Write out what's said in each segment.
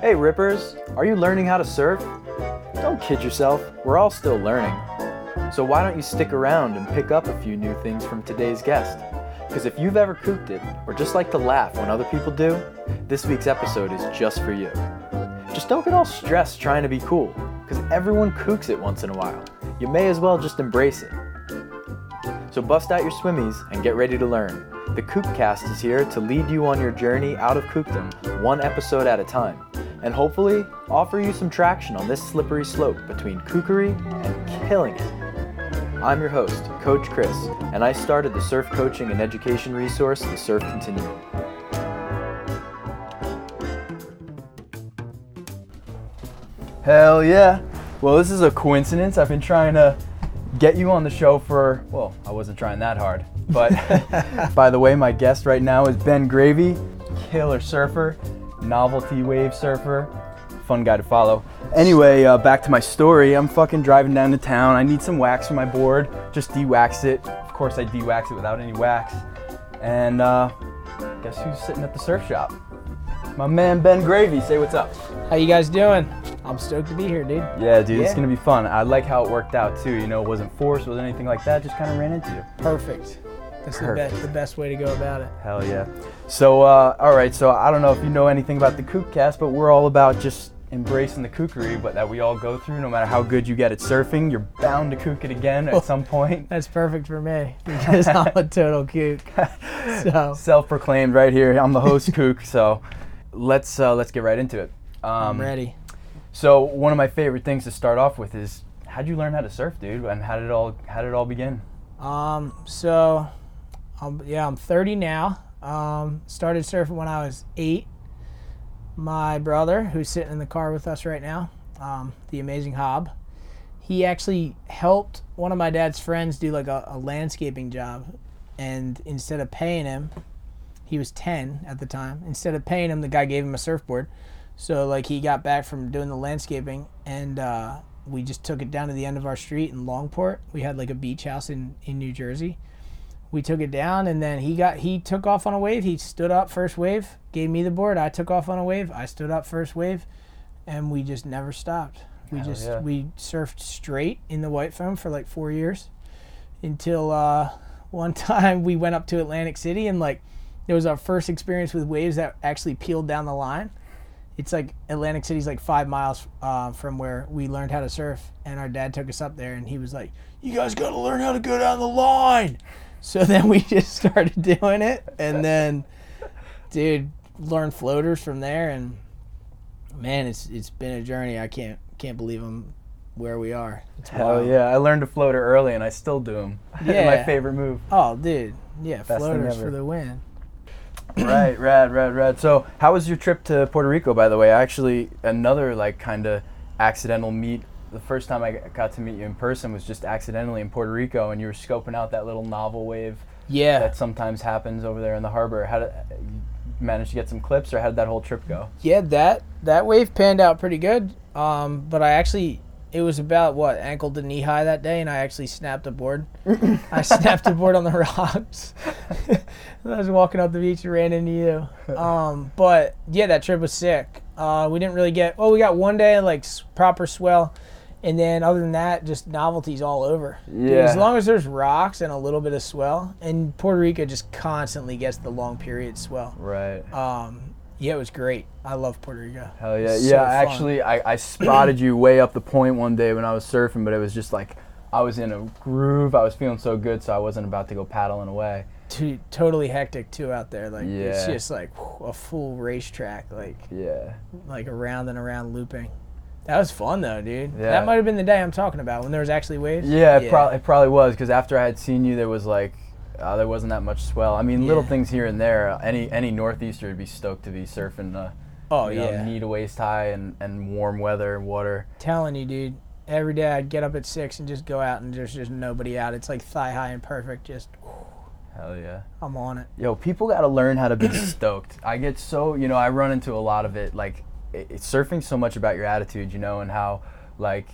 Hey Rippers, are you learning how to surf? Don't kid yourself, we're all still learning. So why don't you stick around and pick up a few new things from today's guest? Because if you've ever kooked it, or just like to laugh when other people do, this week's episode is just for you. Just don't get all stressed trying to be cool, because everyone kooks it once in a while. You may as well just embrace it. So bust out your swimmies and get ready to learn. The Kookcast is here to lead you on your journey out of kookdom, one episode at a time, and hopefully offer you some traction on this slippery slope between kookery and killing it. I'm your host, Coach Chris, and I started the surf coaching and education resource, The Surf Continuum. Hell yeah. Well, this is a coincidence. I've been trying to get you on the show for, well, I wasn't trying that hard. But by the way, my guest right now is Ben Gravy, killer surfer, novelty wave surfer, fun guy to follow. Anyway, uh, back to my story. I'm fucking driving down to town. I need some wax for my board. Just de-wax it. Of course, I de-wax it without any wax. And uh, guess who's sitting at the surf shop? My man Ben Gravy. Say what's up. How you guys doing? I'm stoked to be here, dude. Yeah, dude, it's gonna be fun. I like how it worked out too. You know, it wasn't forced, wasn't anything like that. Just kind of ran into you. Perfect. That's the best the best way to go about it. Hell yeah. So, uh, all right. So I don't know if you know anything about the Kookcast, but we're all about just embracing the kookery, but that we all go through. No matter how good you get at surfing, you're bound to kook it again at some point. That's perfect for me because I'm a total kook. So Self-proclaimed right here. I'm the host kook. So let's uh, let's get right into it. Um, I'm ready. So one of my favorite things to start off with is how'd you learn how to surf, dude? And how did it all how did it all begin? Um, so, um, yeah, I'm 30 now. Um, started surfing when I was eight. My brother, who's sitting in the car with us right now, um, the amazing Hob, he actually helped one of my dad's friends do like a, a landscaping job. And instead of paying him, he was 10 at the time. Instead of paying him, the guy gave him a surfboard. So, like, he got back from doing the landscaping and, uh, we just took it down to the end of our street in Longport. We had like a beach house in, in New Jersey. We took it down and then he got he took off on a wave. He stood up first wave, gave me the board. I took off on a wave. I stood up first wave, and we just never stopped. We Hell just yeah. we surfed straight in the white foam for like four years, until uh, one time we went up to Atlantic City and like it was our first experience with waves that actually peeled down the line it's like Atlantic City's like five miles uh, from where we learned how to surf, and our dad took us up there, and he was like, "You guys got to learn how to go down the line." So then we just started doing it, and then, dude, learned floaters from there, and man, it's it's been a journey. I can't can't believe I'm where we are. It's Hell wild. yeah! I learned a floater early, and I still do them. Yeah, my favorite move. Oh, dude, yeah, thing floaters for the win. right, rad, rad, rad. So, how was your trip to Puerto Rico, by the way? Actually, another like kind of accidental meet. The first time I got to meet you in person was just accidentally in Puerto Rico, and you were scoping out that little novel wave Yeah, that sometimes happens over there in the harbor. How did you manage to get some clips, or how did that whole trip go? yeah, that that wave panned out pretty good. Um, but I actually it was about what ankle to knee high that day, and I actually snapped a board. I snapped a board on the rocks. I was walking up the beach and ran into you. Um, but yeah, that trip was sick. Uh, we didn't really get well. We got one day like proper swell, and then other than that, just novelties all over. Dude, Yeah. as long as there's rocks and a little bit of swell, and Puerto Rico just constantly gets the long period swell. Right. Um, yeah, it was great. I love Puerto Rico. Hell yeah. So yeah, fun. actually, I, I spotted you way up the point one day when I was surfing, but it was just like I was in a groove. I was feeling so good, so I wasn't about to go paddling away. Totally hectic too out there. Like it's just like whew, a full racetrack, like Yeah. like around and around looping. That was fun though, dude. Yeah. That might have been the day I'm talking about when there was actually waves. Yeah, it, Prob- it probably was because after I had seen you, there was like uh, there wasn't that much swell. I mean, little Yeah. things here and there. Any any northeaster would be stoked to be surfing. Uh, Oh you know, yeah. knee to waist high and, and warm weather, and water. Telling you, dude. Every day I'd get up at six and just go out and there's just nobody out. It's like thigh high and perfect. Just Hell yeah. I'm on it. Yo, people got to learn how to be stoked. I get so, you know, I run into a lot of it. Like, it, it's surfing so much about your attitude, you know, and how, like,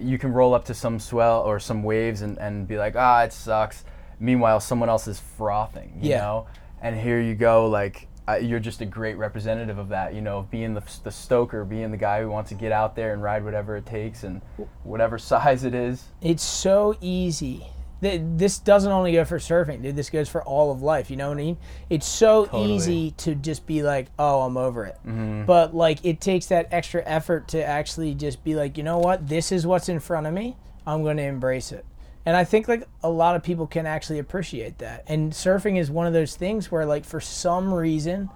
you can roll up to some swell or some waves and, and be like, ah, it sucks. Meanwhile, someone else is frothing, you Yeah. know? And here you go, like, I, you're just a great representative of that. You know, being the, the stoker, being the guy who wants to get out there and ride whatever it takes and whatever size it is. It's so easy. Th- This doesn't only go for surfing, dude. This goes for all of life. You know what I mean? It's so Totally. easy to just be like, "Oh, I'm over it," mm-hmm. but like it takes that extra effort to actually just be like, "You know what? This is what's in front of me. I'm going to embrace it." And I think like a lot of people can actually appreciate that. And surfing is one of those things where like for some reason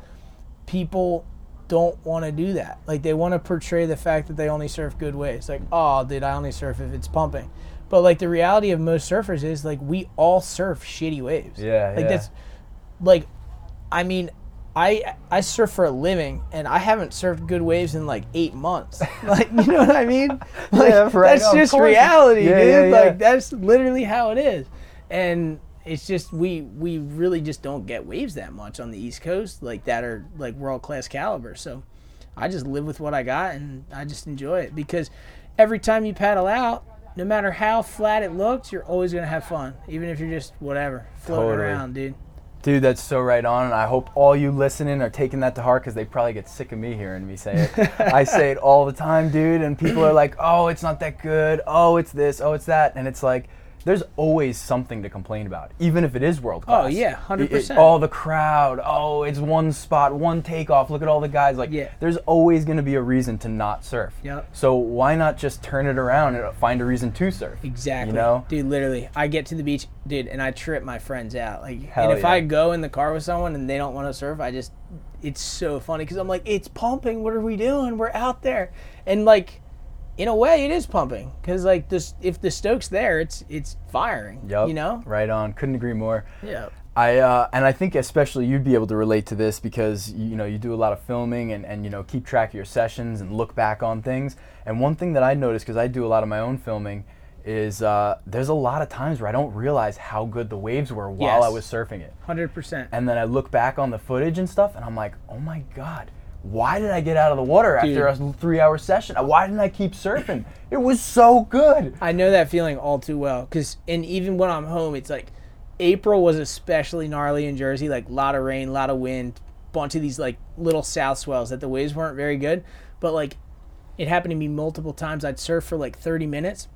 people don't want to do that. Like they want to portray the fact that they only surf good waves. Like, oh, dude, I only surf if it's pumping. But like the reality of most surfers is like we all surf shitty waves. Yeah, Like yeah. that's like I mean I I surf for a living and I haven't surfed good waves in like eight months. like you know what I mean? Like Yeah, right, that's of just reality, Yeah, dude. yeah. Like that's literally how it is. And it's just we we really just don't get waves that much on the East Coast like that are like world class caliber. So I just live with what I got and I just enjoy it because every time you paddle out, no matter how flat it looks, you're always gonna have fun, even if you're just whatever floating Totally. around, dude. Dude, that's so right on, and I hope all you listening are taking that to heart because they probably get sick of me hearing me say it. I say it all the time, dude, and people are like, "Oh, it's not that good. Oh, it's this. Oh, it's that," and it's like. There's always something to complain about, even if it is world oh, class. Oh, yeah, it- 100%. All the crowd. Oh, it's one spot, one takeoff. Look at all the guys. Like, Yeah. there's always going to be a reason to not surf. Yep. So why not just turn it around and find a reason to surf? Exactly. You know? Dude, literally, I get to the beach, dude, and I trip my friends out. Like, Hell and if yeah. I go in the car with someone and they don't want to surf, I just, it's so funny because I'm like, it's pumping. What are we doing? We're out there, and like, in a way, it is pumping because like this, if the stoke's there, it's it's firing. Yep. You know. Right on. Couldn't agree more. Yeah. I uh, and I think especially you'd be able to relate to this because you know you do a lot of filming and, and you know keep track of your sessions and look back on things. And one thing that I noticed because I do a lot of my own filming is uh, there's a lot of times where I don't realize how good the waves were while Yes. I was surfing it. Hundred percent. And then I look back on the footage and stuff and I'm like, oh my god. Why did I get out of the water after a three-hour session? Why didn't I keep surfing? It was so good. I know that feeling all too well because, and even when I'm home, it's like April was especially gnarly in Jersey. Like a lot of rain, a lot of wind, bunch of these like little south swells that the waves weren't very good. But like, it happened to me multiple times. I'd surf for like 30 minutes,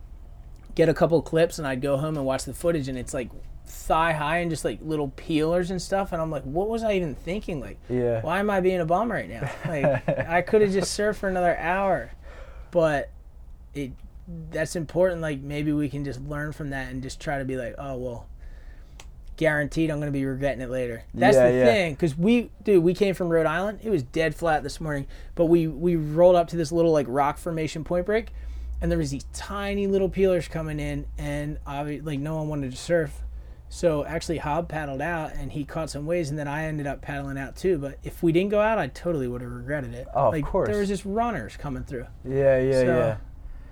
get a couple clips, and I'd go home and watch the footage, and it's like thigh high and just like little peelers and stuff. And I'm like, what was I even thinking? Like, Yeah. why am I being a bum right now? Like, I could have just surfed for another hour, but it that's important. Like, maybe we can just learn from that and just try to be like, oh well, guaranteed I'm gonna be regretting it later. That's Yeah, the yeah. thing, because we, dude, we came from Rhode Island. It was dead flat this morning, but we we rolled up to this little like rock formation point break, and there was these tiny little peelers coming in, and obvi- like no one wanted to surf. So actually, Hob paddled out and he caught some waves, and then I ended up paddling out too. But if we didn't go out, I totally would have regretted it. Oh, of course. There was just runners coming through. Yeah, yeah, So- yeah.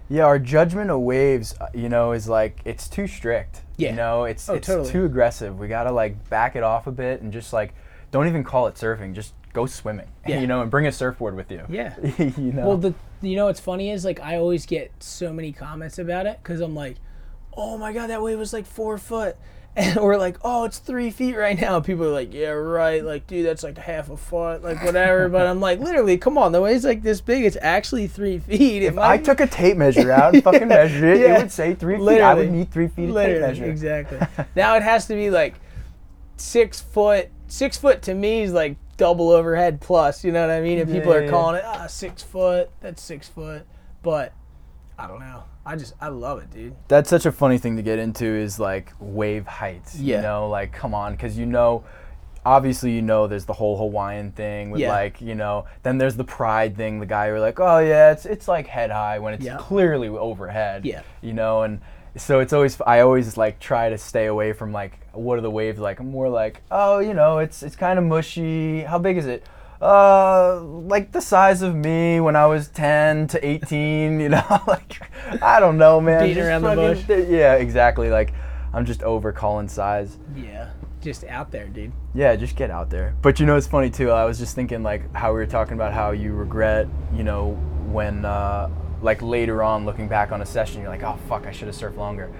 Yeah, our judgment of waves, uh, you know, is like it's too strict. Yeah. You know, it's Oh, it's totally. too aggressive. We gotta like back it off a bit and just like don't even call it surfing. Just go swimming. Yeah. You know, and bring a surfboard with you. Yeah. you know. Well, the you know what's funny is like I always get so many comments about it because I'm like, oh my god, that wave was like four foot, and we're like, oh, it's three feet right now. People are like, yeah, right, like dude, that's like half a foot, like whatever. but I'm like, literally, come on, the wave's like this big, it's actually three feet. It if I might- took a tape measure out and fucking measured it, Yeah. it would say three feet. I would need three feet of tape measure. exactly. now it has to be like six foot. Six foot to me is like double overhead plus. You know what I mean? And people Yeah, are calling it ah six foot. That's six foot. But I don't know. I just I love it, dude. That's such a funny thing to get into is like wave heights. Yeah. You know, like come on, because you know, obviously you know there's the whole Hawaiian thing with Yeah. like you know, then there's the pride thing. The guy who like, oh yeah, it's it's like head high when it's Yeah. clearly overhead. Yeah. You know, and so it's always I always like try to stay away from like what are the waves like. I'm more like, oh, you know, it's it's kind of mushy. How big is it? Uh, like the size of me when I was 10 to 18, you know, like I don't know, man. Beating Just around the bush. th- Yeah, exactly. Like I'm just over calling size. Yeah. Just out there, dude. Yeah, just get out there. But you know, it's funny too. I was just thinking like how we were talking about how you regret, you know, when uh, like later on looking back on a session, you're like, oh fuck, I should have surfed longer.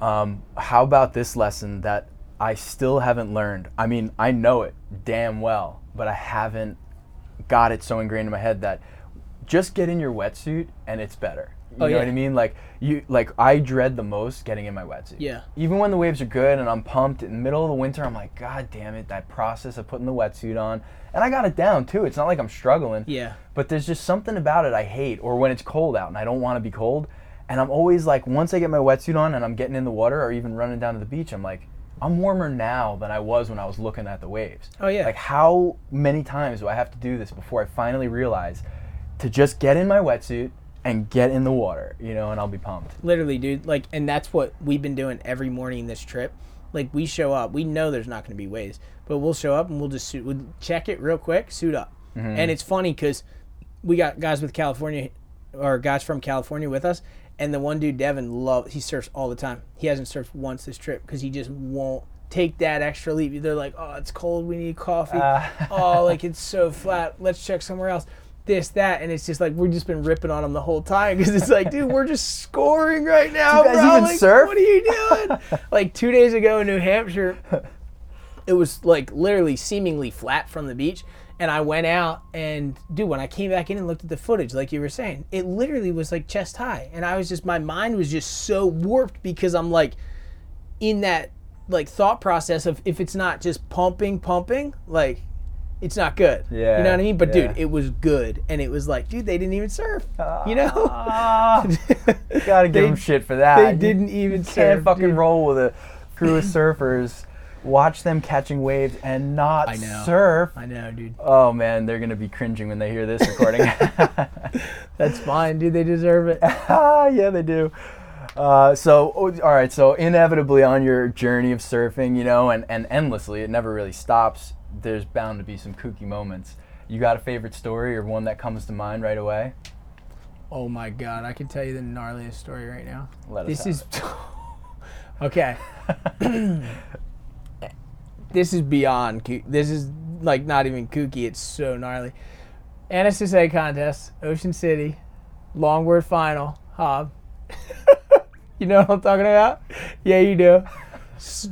Um, how about this lesson that I still haven't learned. I mean, I know it damn well, but I haven't got it so ingrained in my head that just get in your wetsuit and it's better. You Oh, know yeah. what I mean? Like you like I dread the most getting in my wetsuit. Yeah. Even when the waves are good and I'm pumped in the middle of the winter, I'm like, God damn it, that process of putting the wetsuit on. And I got it down too. It's not like I'm struggling. Yeah. But there's just something about it I hate, or when it's cold out and I don't want to be cold. And I'm always like, once I get my wetsuit on and I'm getting in the water or even running down to the beach, I'm like, I'm warmer now than I was when I was looking at the waves. Oh, yeah. Like, how many times do I have to do this before I finally realize to just get in my wetsuit and get in the water, you know, and I'll be pumped. Literally, dude. Like, and that's what we've been doing every morning this trip. Like, we show up. We know there's not going to be waves, but we'll show up and we'll just suit, we'll check it real quick, suit up. Mm-hmm. And it's funny because we got guys with California or guys from California with us, and the one dude Devin love he surfs all the time. He hasn't surfed once this trip because he just won't take that extra leap. They're like, oh, it's cold. We need coffee. Uh. oh, like it's so flat. Let's check somewhere else. This, that, and it's just like we've just been ripping on him the whole time because it's like, dude, we're just scoring right now, you guys bro. even Like, surf? What are you doing? like two days ago in New Hampshire, it was like literally seemingly flat from the beach. And I went out and dude, when I came back in and looked at the footage, like you were saying, it literally was like chest high. And I was just my mind was just so warped because I'm like in that like thought process of if it's not just pumping, pumping, like it's not good. Yeah, You know what I mean? But yeah. dude, it was good. And it was like, dude, they didn't even surf. You know? Ah, gotta give They- them shit for that. they You didn't even can't surf, fucking dude. roll with a crew of surfers, watch them catching waves and not I know. surf. I know, dude. Oh man, they're gonna be cringing when they hear this recording. That's fine, dude. They deserve it. ah, yeah, they do. Uh, so, oh, all right. So, inevitably on your journey of surfing, you know, and, and endlessly, it never really stops. There's bound to be some kooky moments. You got a favorite story or one that comes to mind right away? Oh my god, I can tell you the gnarliest story right now. Let us This is okay. this is beyond. This is like not even kooky. It's so gnarly. NSSA contest, Ocean City, longboard final, Hob. you know what I'm talking about? Yeah, you do.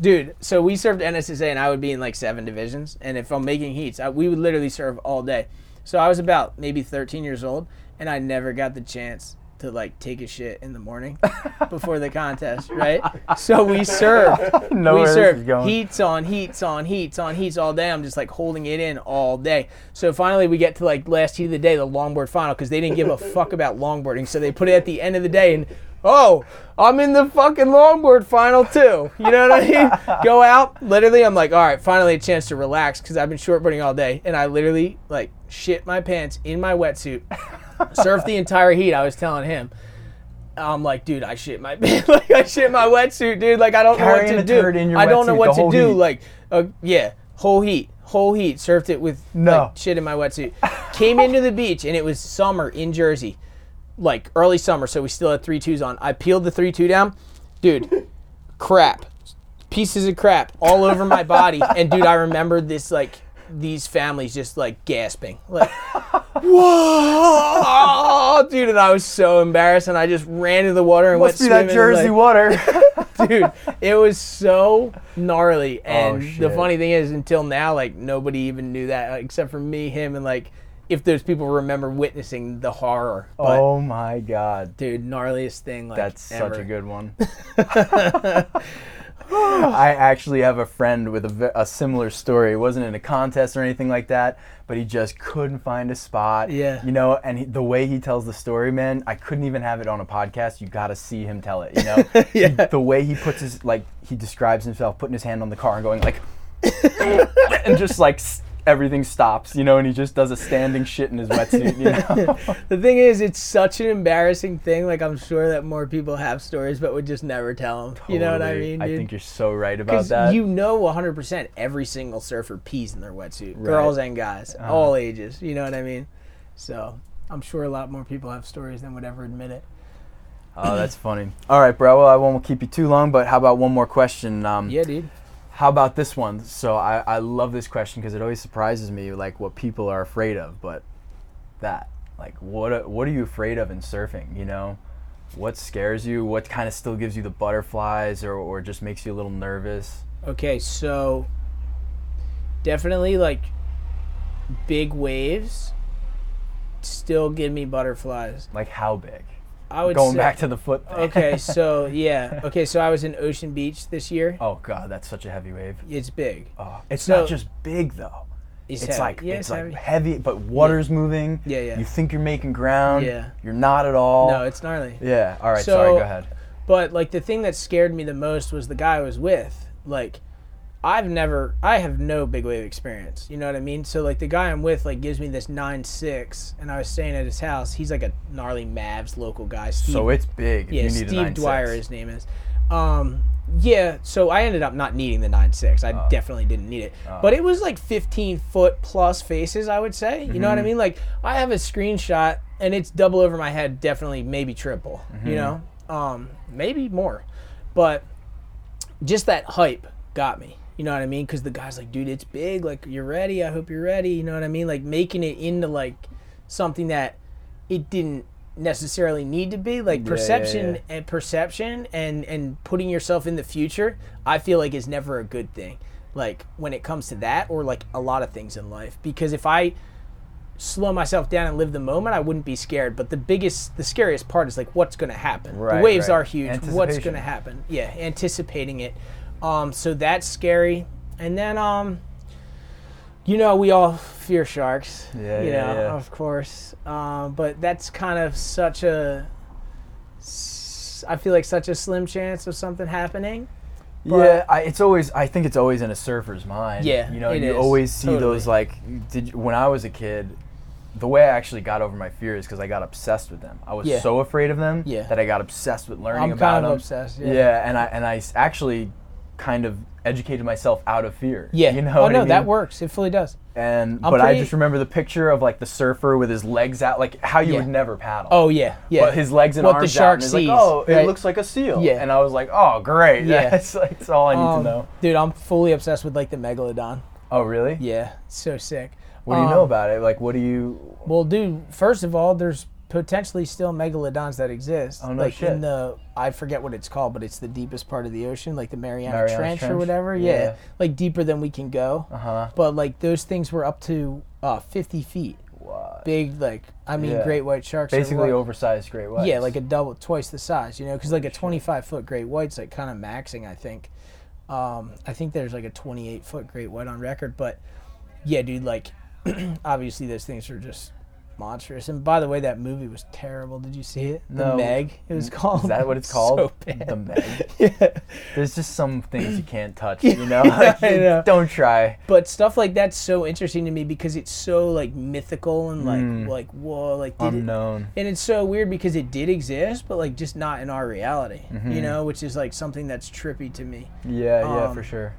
Dude, so we served NSSA and I would be in like seven divisions. And if I'm making heats, I, we would literally serve all day. So I was about maybe 13 years old and I never got the chance to like take a shit in the morning before the contest, right? So we served. know we served heats on heats on heats on heats all day. I'm just like holding it in all day. So finally we get to like last heat of the day, the longboard final, because they didn't give a fuck about longboarding. So they put it at the end of the day and oh, I'm in the fucking longboard final too. You know what I mean? Go out. Literally, I'm like, all right, finally a chance to relax because I've been shortboarding all day. And I literally like shit my pants in my wetsuit, surfed the entire heat. I was telling him. I'm like, dude, I shit my like I shit my wetsuit, dude. Like I don't know Carrying what a to do. I don't know what to do. heat. Like, uh, yeah, whole heat, whole heat. Surfed it with No. like shit in my wetsuit. Came into the beach and it was summer in Jersey, like early summer. So we still had three twos on. I peeled the three two down, dude. crap, pieces of crap all over my body. And dude, I remember this like these families just like gasping, like, whoa, dude. And I was so embarrassed, and I just ran into the water and Must be went that. Jersey like, water. dude it was so gnarly oh, and the Oh, shit. funny thing is until now like nobody even knew that except for me him and like if those people remember witnessing the horror but oh my god. dude gnarliest thing like That's such ever. a good one. I actually have a friend with a, a similar story. It wasn't in a contest or anything like that, but he just couldn't find a spot. Yeah. You know, and he, the way he tells the story, man, I couldn't even have it on a podcast. You got to see him tell it, you know? Yeah. He- the way he puts his, like, he describes himself putting his hand on the car and going, like, and just like everything stops, you know, and he just does a standing shit in his wetsuit, you know? the thing is it's such an embarrassing thing like i'm sure that more people have stories but would just never tell them you know what i Totally. mean I think you're so right about that. you know 100% every single surfer pees in their wetsuit, girls and guys, Uh-huh. all ages. You know what I mean? So I'm sure a lot more people have stories than would ever admit it. Oh, that's funny. All right, bro. Well, I won't keep you too long, but how about one more question? Um, Yeah, dude. How about this one? So I, I love this question because it always surprises me, like what people are afraid of. But that, like, what what are you afraid of in surfing? You know, what scares you? What kind of still gives you the butterflies, or or just makes you a little nervous? Okay, so definitely like big waves still give me butterflies. Like how big? I would Going say, back to the foot thing. Okay, so yeah. Okay, so I was in Ocean Beach this year. oh god, that's such a heavy wave. It's big. Oh, it's So- not just big though. It's, It's heavy. like yeah, it's, like heavy. heavy, but water's moving. Yeah, yeah. You think you're making ground. Yeah. You're not at all. No, it's gnarly. Yeah. All right. So- sorry. Go ahead. But like the thing that scared me the most was the guy I was with. Like I've never I have no big wave experience. You know what I mean? So like the guy I'm with like gives me this nine six and I was staying at his house. He's like a gnarly Mavs local guy. Steve, So it's big. Yeah, you need a Steve 9.6. Dwyer his name is. Um yeah, so I ended up not needing the nine six. I Oh. definitely didn't need it. But it was like 15 foot plus faces, I would say. You know Mm-hmm. what I mean? Like I have a screenshot and it's double over my head, definitely maybe triple, Mm-hmm. you know? Um maybe more. But just that hype got me. You know what I mean? Because the guy's like, dude, it's big. Like, you're ready. I hope you're ready. You know what I mean? Like, making it into like something that it didn't necessarily need to be. Like yeah, perception yeah. and perception and and putting yourself in the future. I feel like is never a good thing. Like when it comes to that, or like a lot of things in life. Because if I slow myself down and live the moment, I wouldn't be scared. But the biggest, the scariest part is like what's going to happen. Right, the waves right. are huge. What's going to happen? Yeah, anticipating it. Um, so that's scary. And then, um, you know, we all fear sharks. Yeah, you yeah, know, yeah. of course. Um, but that's kind of such a. I feel like such a slim chance of something happening. yeah, I, it's always. I think it's always in a surfer's mind. Yeah, you know, you is. always see Totally. those like. Did when I was a kid, the way I actually got over my fear is because I got obsessed with them. I was Yeah. so afraid of them Yeah. that I got obsessed with learning I'm about kind of them. obsessed. Yeah. Yeah. and I and I actually kind of educated myself out of fear. Yeah. you know. oh no, I mean? that works. It fully does. And I'm but I just remember the picture of like the surfer with his legs out, like how you Yeah. would never paddle. Oh yeah, yeah. But his legs and What the shark out, and sees, like, oh, right? it looks like a seal. Yeah. And I was like, oh, great. Yeah. That's, that's all I need Um, to know. Dude, I'm fully obsessed with like the megalodon. Oh, really? Yeah, so sick. What do you know Um, about it? Like, what do you? Well, dude, first of all, there's potentially still megalodons that exist. Oh, no like shit. in the I forget what it's called, but it's the deepest part of the ocean, like the Mariana Marianas Trench, or whatever. Yeah. Yeah. Like deeper than we can go. Uh huh. But like those things were up to uh, 50 feet. What? Big, like I mean, Yeah. great white sharks. are Basically, what- oversized great whites. Yeah, like a double, twice the size, you know, because like a 25 foot great white's like kind of maxing, I think. Um, I think there's like a 28 foot great white on record, but yeah, dude, like obviously those things are just monstrous. And by the way, that movie was terrible. Did you see it? The No. Meg, it was called. Is that what it's called? So bad. The Meg. yeah. There's just some things you can't touch. You know, like, know. don't try. But stuff like that's so interesting to me because it's so like mythical and like Mm. like whoa, like did it, Unknown. and it's so weird because it did exist, but like just not in our reality, Mhm. you know, which is like something that's trippy to me. Yeah, yeah, Um, for sure.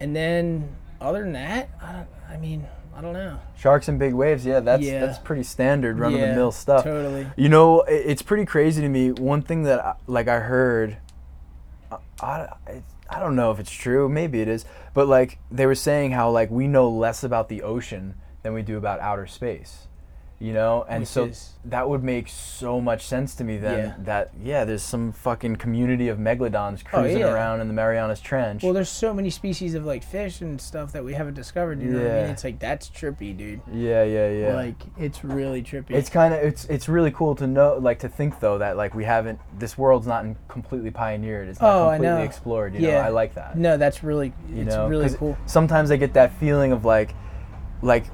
And then other than that, I, I mean, I don't know. Sharks and big waves. Yeah, that's Yeah. that's pretty standard run of the Yeah, mill stuff. Totally. You know, i- it's pretty crazy to me. One thing that, I- like, I heard, I, I, I don't know if it's true. Maybe it is. But, like, they were saying how, like, we know less about the ocean than we do about outer space. You know? And Which so is- that would make so much sense to me then Yeah. that, yeah, there's some fucking community of megalodons oh, cruising Oh, yeah. around in the Marianas Trench. Well, there's so many species of like fish and stuff that we haven't discovered. You know what I Yeah. mean? It's like that's trippy, dude. yeah, yeah, yeah. Like it's really trippy. It's kind of it's it's really cool to know like to think though that like we haven't this world's not completely pioneered it's not Oh, I completely explored you know Yeah. I like that no, that's really you it's know really cool. sometimes I get that feeling of like like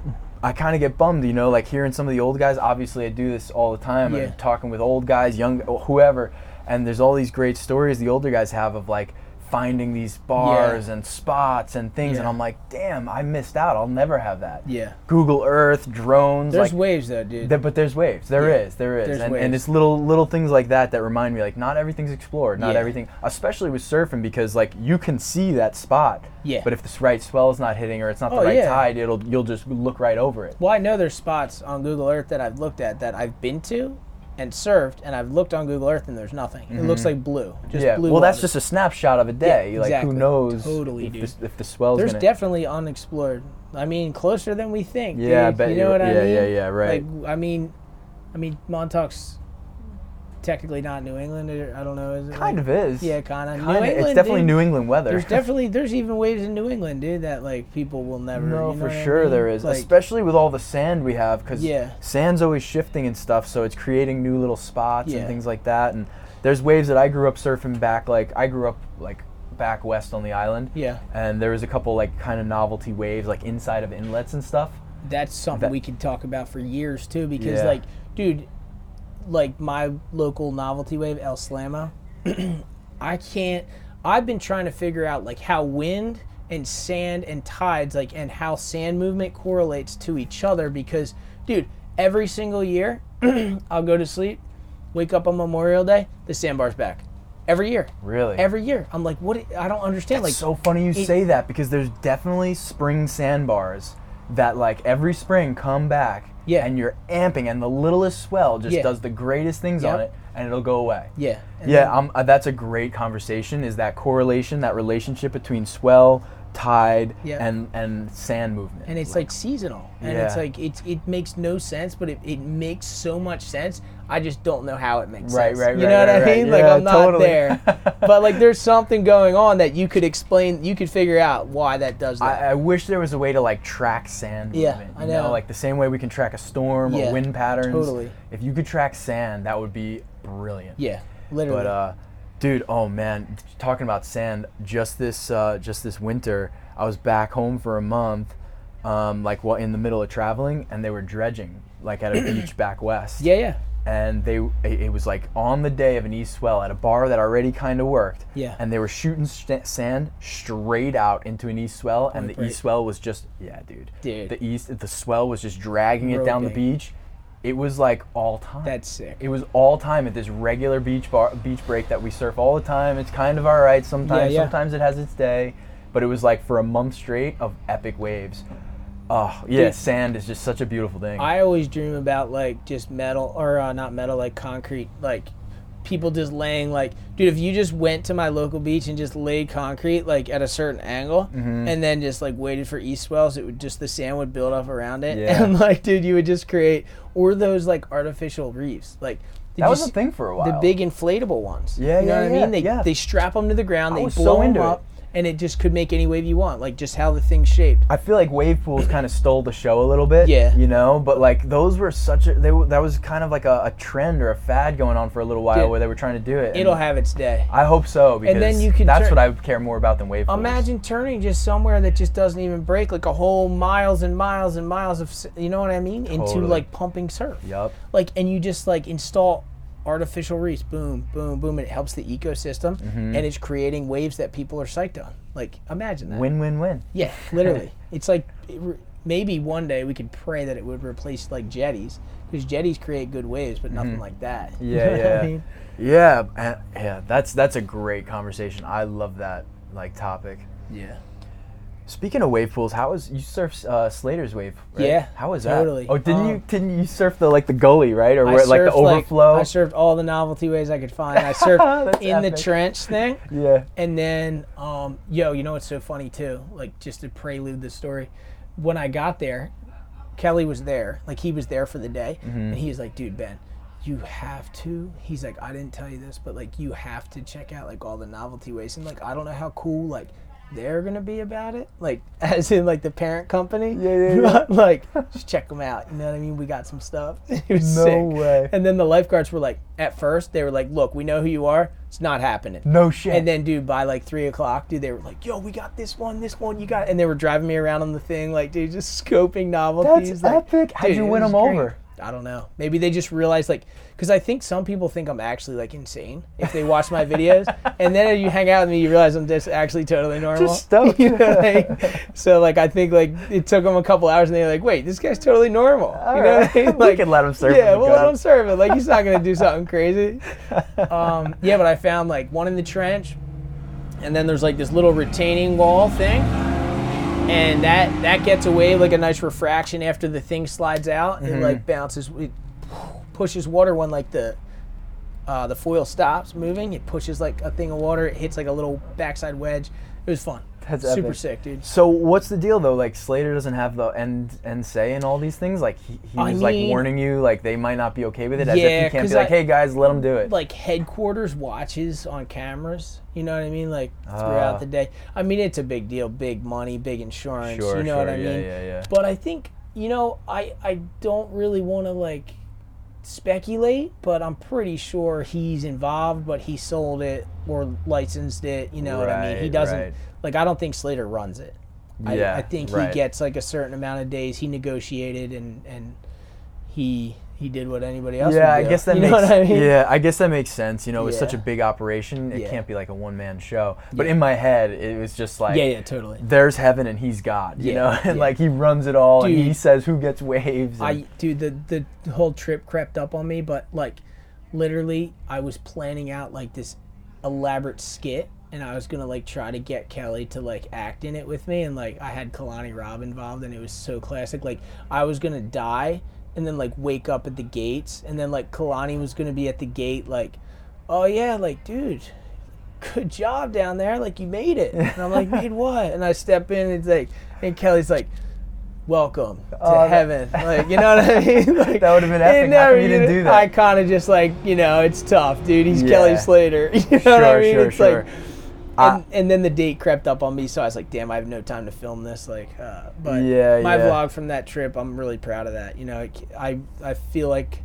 I kind of get bummed you know like hearing some of the old guys obviously I do this all the time Yeah. I'm talking with old guys young whoever and there's all these great stories the older guys have of like finding these bars and spots and things and I'm like damn I missed out I'll never have that Yeah. Google Earth drones There's like waves though, dude. there, but there's waves. There Yeah. is, There is, and, and it's little little things like that that remind me like not everything's explored. Not Yeah. everything, especially with surfing, because like you can see that spot. Yeah. But if the right swell is not hitting or it's not the Oh, right yeah. tide, it'll you'll just look right over it. well, I know there's spots on Google Earth that I've looked at that I've been to and surfed, and I've looked on Google Earth and there's nothing. It looks like blue. Just Mm-hmm. yeah. blue. well, that's water. just a snapshot of a day. like exactly. who knows? Totally, if, dude. The, if the swell's There's gonna. definitely unexplored. I mean, closer than we think. Yeah, I bet you know what I yeah, yeah, yeah, right. Like, I mean, I mean, Montauk's technically not New England. I don't know. Is it Kind like- of is. Yeah, kind of. New. England. It's definitely dude, New England weather. There's definitely there's even waves in New England, dude, that like people will never. No, you know for what I sure mean? there is, Like, especially with all the sand we have, because Yeah. sand's always shifting and stuff, so it's creating new little spots Yeah. and things like that. And there's waves that I grew up surfing back, like I grew up like back west on the island, yeah, and there was a couple like kind of novelty waves, like inside of inlets and stuff. that's something That- we could talk about for years too, because Yeah. like, dude, like my local novelty wave El Slamo, I can't. I've been trying to figure out like how wind and sand and tides like and how sand movement correlates to each other because dude every single year i'll go to sleep wake up on memorial day the sandbar's back every year Really, every year i'm like what i don't understand like so funny you it- say that because there's definitely spring sandbars that like every spring come back. Yeah. And you're amping, and the littlest swell just Yeah. does the greatest things on Yep. it, and it'll go away. yeah and yeah, then- um, uh, that's a great conversation. Is that correlation, that relationship between swell, tide, Yeah. and and sand movement? and it's like seasonal and it's Yeah. like it, it makes no sense but it, it makes so much sense i just don't know how it makes Right, sense right, you right, know what right, i right. mean like Yeah, i'm not totally. there but like there's something going on that you could explain you could figure out why that does that I, I wish there was a way to like track sand Yeah, movement. I You know. like the same way we can track a storm Yeah, or wind patterns. totally. If you could track sand, that would be brilliant. yeah literally But uh, dude, oh man, talking about sand, just this uh, just this winter, I was back home for a month, um, like what in the middle of traveling, and they were dredging like at a beach back west. yeah yeah And they, it was like on the day of an east swell at a bar that already kind of worked. Yeah. And they were shooting st- sand straight out into an east swell, and the east swell was just yeah, dude. Dude. The east, the swell was just dragging it down the beach. It was like all time. that's sick It was all time at this regular beach bar, beach break that we surf all the time. It's kind of all right sometimes. Yeah, yeah. Sometimes it has its day, but it was like for a month straight of epic waves. Oh yeah, Dude. sand is just such a beautiful thing. I always dream about like just metal or uh, not metal, like concrete, like people just laying like, dude, if you just went to my local beach and just laid concrete like at a certain angle, Mm-hmm. and then just like waited for east swells, it would just the sand would build up around it, Yeah. and like, dude, you would just create or those like artificial reefs, like. that was a thing for a while. The big inflatable ones. Yeah, you know yeah, what I yeah, mean. They yeah. they strap them to the ground, I they was so blow them into it. And it just could make any wave you want, like just how the thing's shaped. I feel like wave pools kind of stole the show a little bit. Yeah. You know, but like those were such a they that was kind of like a, a trend or a fad going on for a little while Dude, where they were trying to do it. It'll have its day. I hope so because then you could that's turn- what I would care more about than wave pools. Imagine turning just somewhere that just doesn't even break, like a whole miles and miles and miles of, you know what I mean, into like pumping surf. Yep. Like, and you just like install artificial reefs, boom, boom, boom, and it helps the ecosystem, Mm-hmm. and it's creating waves that people are psyched on. Like, imagine that. Win win win. Yeah, literally. it's like it re- maybe one day we could pray that it would replace like jetties because jetties create good waves, but nothing like that. You Mm-hmm. Yeah, what I yeah. mean? Yeah, yeah, that's that's a great conversation. I love that like topic. Yeah. Speaking of wave pools, how was you surf uh, Slater's wave? Right? Yeah, how was that? totally. Oh, didn't you Um, didn't you surf the like the gully right or where, like the surfed, like- overflow? I surfed all the novelty waves I could find. I surfed in the trench thing. yeah. And then, um, yo, you know what's so funny too? Like just to prelude the story, when I got there, Kelly was there. Like he was there for the day, Mm-hmm. and he was like, "Dude, Ben, you have to." He's like, "I didn't tell you this, but like you have to check out like all the novelty ways." And like I don't know how cool like they're gonna be about it, like as in like the parent company. Yeah, yeah, yeah. like just check them out. You know what I mean? We got some stuff. No sick. way. And then the lifeguards were like, at first they were like, "Look, we know who you are. It's not happening." No shit. And then, dude, by like three o'clock, dude, they were like, "Yo, we got this one, this one, you got," and they were driving me around on the thing, like, dude, just scoping novelties. That's like, epic. How'd you win them great. over? I don't know. Maybe they just realized, like, because I think some people think I'm actually like insane if they watch my videos, and then you hang out with me, you realize I'm just actually totally normal. Just stoked. You know mean? So like, I think like it took them a couple hours, and they're like, "Wait, this guy's totally normal." you know what I mean? we Like, can let him surf. yeah, we'll let him serve it. Like he's not gonna do something crazy. Um, yeah, but I found like one in the trench, and then there's like this little retaining wall thing, and that that gets away like a nice refraction after the thing slides out. It like bounces, it pushes water when like the uh, the foil stops moving. It pushes like a thing of water. It hits like a little backside wedge. It was fun. That's super epic. sick, dude. So what's the deal though? Like Slater doesn't have the end end say in all these things. Like he, he I was like mean- warning you, like they might not be okay with it. As if Yeah, he can't 'cause be like, I- hey guys, let them do it. Like headquarters watches on cameras. You know what I mean? Like throughout Ah. the day. I mean, it's a big deal. Big money, big insurance. Sure, you know sure, what I yeah, mean? yeah, yeah. But I think you know, I I don't really want to like speculate, but I'm pretty sure he's involved. But he sold it or licensed it. You know what I mean? He Right, doesn't right. Like. I don't think Slater runs it. Yeah, I, I think right. he gets like a certain amount of days. He negotiated and and he he did what anybody else. yeah, I guess that you makes I mean? yeah, I guess that makes sense. You know, it's such a big operation. It Yeah. can't be like a one man show. But Yeah. in my head, it was just like yeah, yeah, totally. there's heaven and he's God. You Yeah, know, and yeah. like he runs it all and he says who gets waves. And, I dude, the the whole trip crept up on me, but like literally, I was planning out like this elaborate skit, and I was gonna like try to get Kelly to like act in it with me, and like I had Kalani Robb involved, and it was so classic. Like I was gonna die, and then like wake up at the gates, and then like Kalani was gonna be at the gate, like, oh yeah, like dude. Good job down there, like you made it. And I'm like, made what? And I step in, and it's like, and Kelly's like, welcome to Oh, that- heaven. Like, you know what I mean? Like, That would've been epic. come you didn't do that? I kind of just like, you know, it's tough, dude. He's Yeah. Kelly Slater. You know what Sure, I mean? sure, it's sure. like, and, and then the date crept up on me, so I was like, damn, I have no time to film this. Like, uh, but Yeah, my yeah. vlog from that trip, I'm really proud of that. You know, I I feel like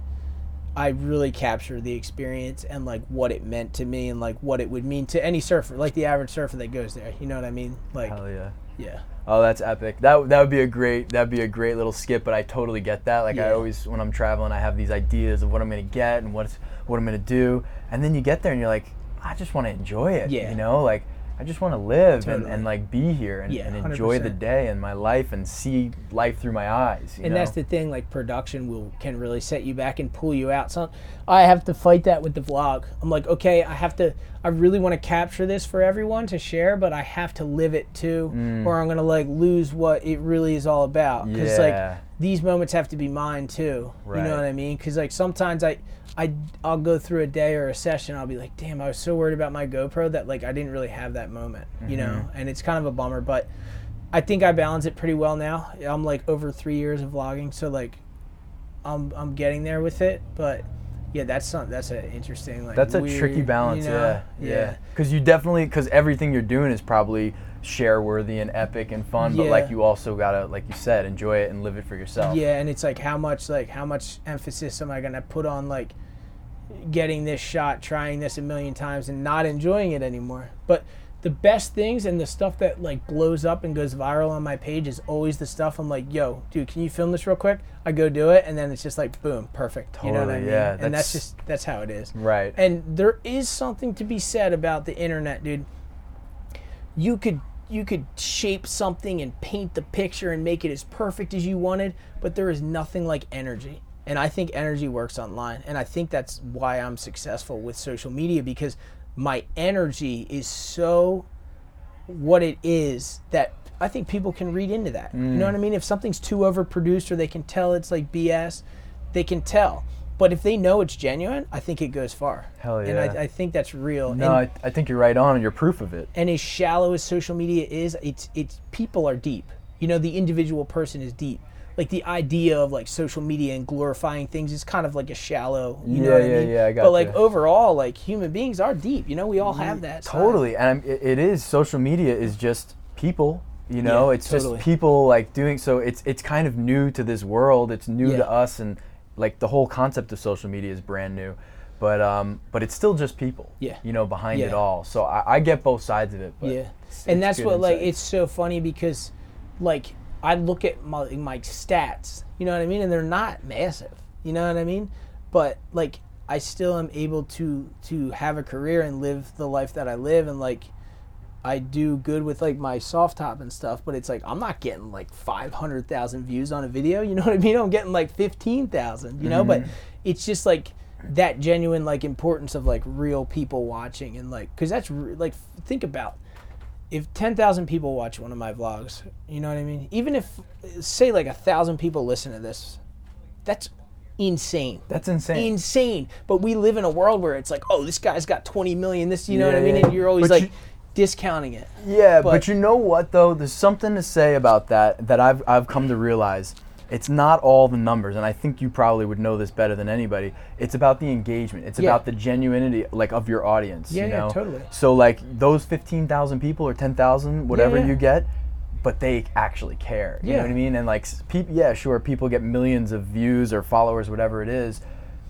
I really captured the experience and like what it meant to me and like what it would mean to any surfer, like the average surfer that goes there. You know what I mean? Like, Hell yeah. yeah. Oh, that's epic. That that would be a great that'd be a great little skip. But I totally get that. Like I always, when I'm traveling, I have these ideas of what I'm gonna get and what's what I'm gonna do, and then you get there and you're like, I just want to enjoy it. Yeah. You know, like I just want to live and, Totally. and like be here and, Yeah, and enjoy the 100%. day and my life and see life through my eyes. You and know? that's the thing like production will can really set you back and pull you out so i have to fight that with the vlog i'm like okay i have to i really want to capture this for everyone to share but i have to live it too or i'm gonna like lose what it really is all about because Mm. Yeah. like these moments have to be mine too you know what i mean because like sometimes i I, I'll go through a day or a session. I'll be like, damn, I was so worried about my GoPro that like I didn't really have that moment, you know. Mm-hmm. And it's kind of a bummer, but I think I balance it pretty well now. I'm like over three years of vlogging, so like I'm I'm getting there with it. But yeah, that's some that's an interesting like That's a weird, tricky balance, you know? yeah, yeah. Because you definitely, because everything you're doing is probably share worthy and epic and fun, but like you also gotta, like you said, enjoy it and live it for yourself. Yeah, and it's like how much like how much emphasis am I gonna put on like getting this shot, trying this a million times, and not enjoying it anymore? But the best things and the stuff that like blows up and goes viral on my page is always the stuff I'm like, yo, dude, can you film this real quick? I go do it, and then it's just like, boom, perfect. you know what I mean? yeah, and that's- that's just that's how it is. Right. And there is something to be said about the internet, dude. You could you could shape something and paint the picture and make it as perfect as you wanted, but there is nothing like energy. And I think energy works online. And I think that's why I'm successful with social media because my energy is so what it is that I think people can read into that. You know what mm. I mean? If something's too overproduced or they can tell it's like BS, they can tell. But if they know it's genuine, I think it goes far. Hell And yeah. I, I think that's real. no, and, I, I think you're right on, and you're proof of it. and as shallow as social media is, it's it's people are deep. You know, the individual person is deep. Like the idea of like social media and glorifying things is kind of like a shallow. You know Yeah, what I yeah, mean? yeah, I But like gotcha. overall, like human beings are deep. You know, we all have mm, that. side. Totally, and I'm, it, it is. Social media is just people. You know, Yeah, it's totally. just people like doing. So it's it's kind of new to this world. It's new Yeah. to us, and like the whole concept of social media is brand new. But um, but it's still just people. Yeah. You know, behind it all. So I, I get both sides of it. But yeah, it's- and it's that's good what like it's so funny because, like, I look at my my stats. You know what I mean, and they're not massive. You know what I mean, but like I still am able to to have a career and live the life that I live, and like I do good with like my soft top and stuff. But it's like I'm not getting like five hundred thousand views on a video. You know what I mean? I'm getting like fifteen thousand. You know, but mm-hmm. it's just like that genuine like importance of like real people watching and like because that's re- like think about if 10,000 people watch one of my vlogs, you know what I mean? Even if, say, like a thousand people listen to this, that's insane. That's insane. Insane. But we live in a world where it's like, oh, this guy's got 20 million. This, you know what I mean? yeah. And you're always But like, discounting it. Yeah, but, But- you know what though? There's something to say about that that I've I've come to realize. It's not all the numbers, and I think you probably would know this better than anybody. It's about the engagement. It's Yeah. about the genuinity, like of your audience. Yeah, you yeah, totally. So like those fifteen thousand people or ten thousand, whatever yeah. you get, but they actually care. You Yeah. know what I mean? And like, people, yeah, sure, people get millions of views or followers, whatever it is.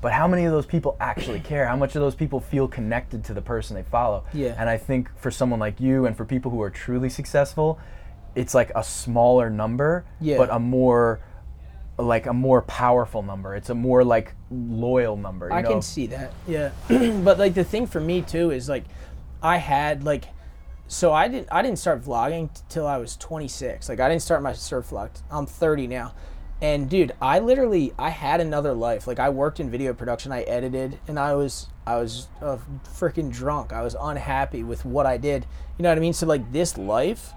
But how many of those people actually care? How much of those people feel connected to the person they follow? Yeah. And I think for someone like you and for people who are truly successful, it's like a smaller number, Yeah. but a more like a more powerful number. It's a more like loyal number. You I know? can see that. Yeah. but like the thing for me too is like I had like so I didn't I didn't start vlogging t- till I was 26. Like I didn't start my surf vlog. t- I'm 30 now. And dude, I literally I had another life. Like I worked in video production, I edited, and I was I was uh, freaking drunk. I was unhappy with what I did. You know what I mean? So like this life,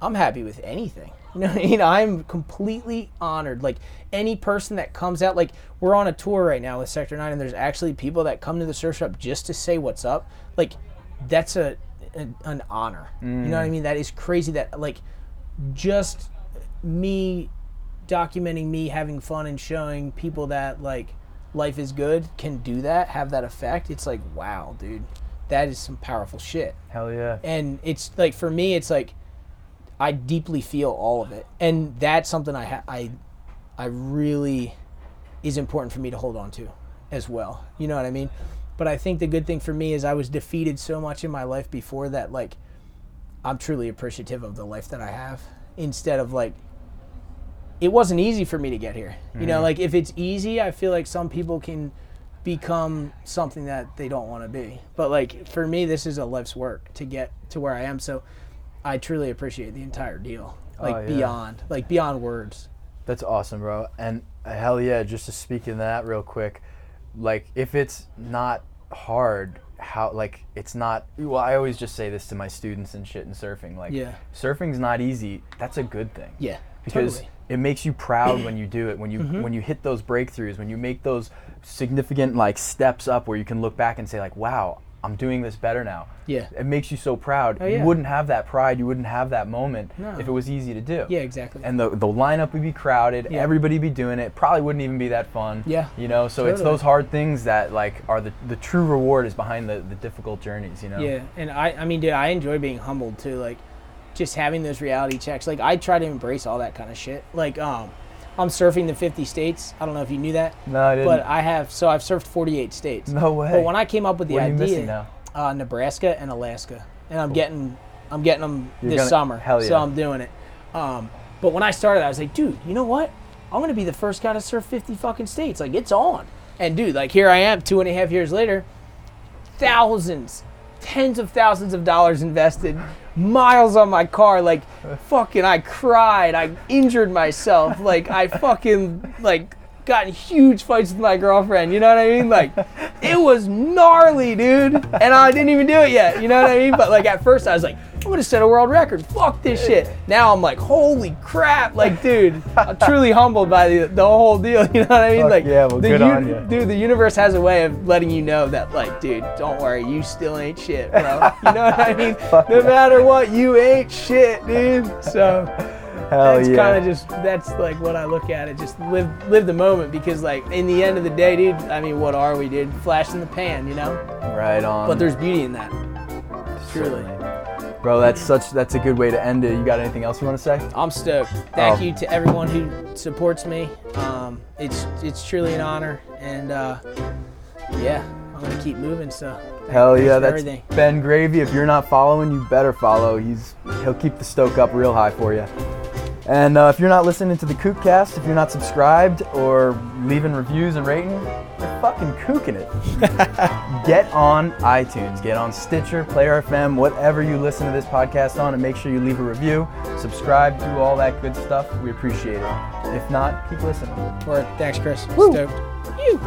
I'm happy with anything. You know what I mean? I'm completely honored. Like any person that comes out, like we're on a tour right now with Sector 9 and there's actually people that come to the surf shop just to say what's up. Like that's a, an, an honor. You know what I mean? That is crazy that like just me documenting me having fun and showing people that like life is good can do that, have that effect. It's like, wow, dude. That is some powerful shit Hell yeah. and it's like for me it's like i deeply feel all of it and that's something i ha- i i really is important for me to hold on to as well you know what i mean but i think the good thing for me is i was defeated so much in my life before that like i'm truly appreciative of the life that i have instead of like it wasn't easy for me to get here you know like if it's easy i feel like some people can become something that they don't want to be. But like for me, this is a life's work to get to where I am. So I truly appreciate the entire deal, like Oh, yeah. beyond, like beyond words. That's awesome, bro. And uh, hell yeah, just to speak in that real quick, like if it's not hard, how like it's not. Well, I always just say this to my students and shit in surfing. Like, Yeah. surfing's not easy. That's a good thing. Yeah, because totally. It makes you proud when you do it. When you Mm-hmm. when you hit those breakthroughs, when you make those significant like steps up, where you can look back and say like, wow. I'm doing this better now. Yeah. It makes you so proud. Oh, yeah. You wouldn't have that pride, you wouldn't have that moment No. if it was easy to do Yeah, exactly. and the the lineup would be crowded. Yeah. Everybody be doing it. Probably wouldn't even be that fun. Yeah. You know, so it's those hard things that like are the the true reward is behind the the difficult journeys. You know. Yeah, and I, I mean, dude, I enjoy being humbled too. Like, just having those reality checks. Like, I try to embrace all that kind of shit. Like, um, I'm surfing the 50 states. I don't know if you knew that, No, I didn't. but I have. So I've surfed 48 states. no way. But when I came up with the what idea, uh, Nebraska and Alaska, and I'm getting I'm getting them You're this gonna- summer. hell yeah. So. I'm doing it. Um, but when I started, I was like, dude, you know what? I'm gonna be the first guy to surf 50 fucking states. Like it's on. And dude, like here I am, two and a half years later, thousands, tens of thousands of dollars invested, miles on my car. Like fucking, I cried. I injured myself. Like I fucking like got in huge fights with my girlfriend. You know what I mean? Like it was gnarly, dude. And I didn't even do it yet. You know what I mean? But like at first I was like, I'm gonna set a world record. Fuck this shit. Now I'm like, holy crap. Like, dude, I'm truly humbled by the, the whole deal. You know what I mean? Fuck like, yeah, well, the good on ya. dude, the universe has a way of letting you know that, like, dude, don't worry, you still ain't shit, bro. You know what I mean? Fuck no yeah. matter what, you ain't shit, dude. So Hell that's yeah. kind of just that's like what I look at it. Just live live the moment because, like, in the end of the day, dude. I mean, what are we, dude? Flash in the pan, you know. right on. But there's beauty in that. truly. Bro, that's such that's a good way to end it. You got anything else you want to say? I'm stoked. Thank Oh. you to everyone who supports me. Um, it's it's truly an honor, and uh, yeah, I'm gonna keep moving. So Hell yeah, that's everything. Ben Gravyy. If you're not following, you better follow. He's he'll keep the stoke up real high for you. And uh, if you're not listening to the Kookcast, if you're not subscribed or leaving reviews and rating, you're fucking kooking it. get on iTunes, get on Stitcher, Player FM, whatever you listen to this podcast on, and make sure you leave a review, subscribe, do all that good stuff. We appreciate it. If not, keep listening. Or thanks, Chris. Woo. Stoked. Phew.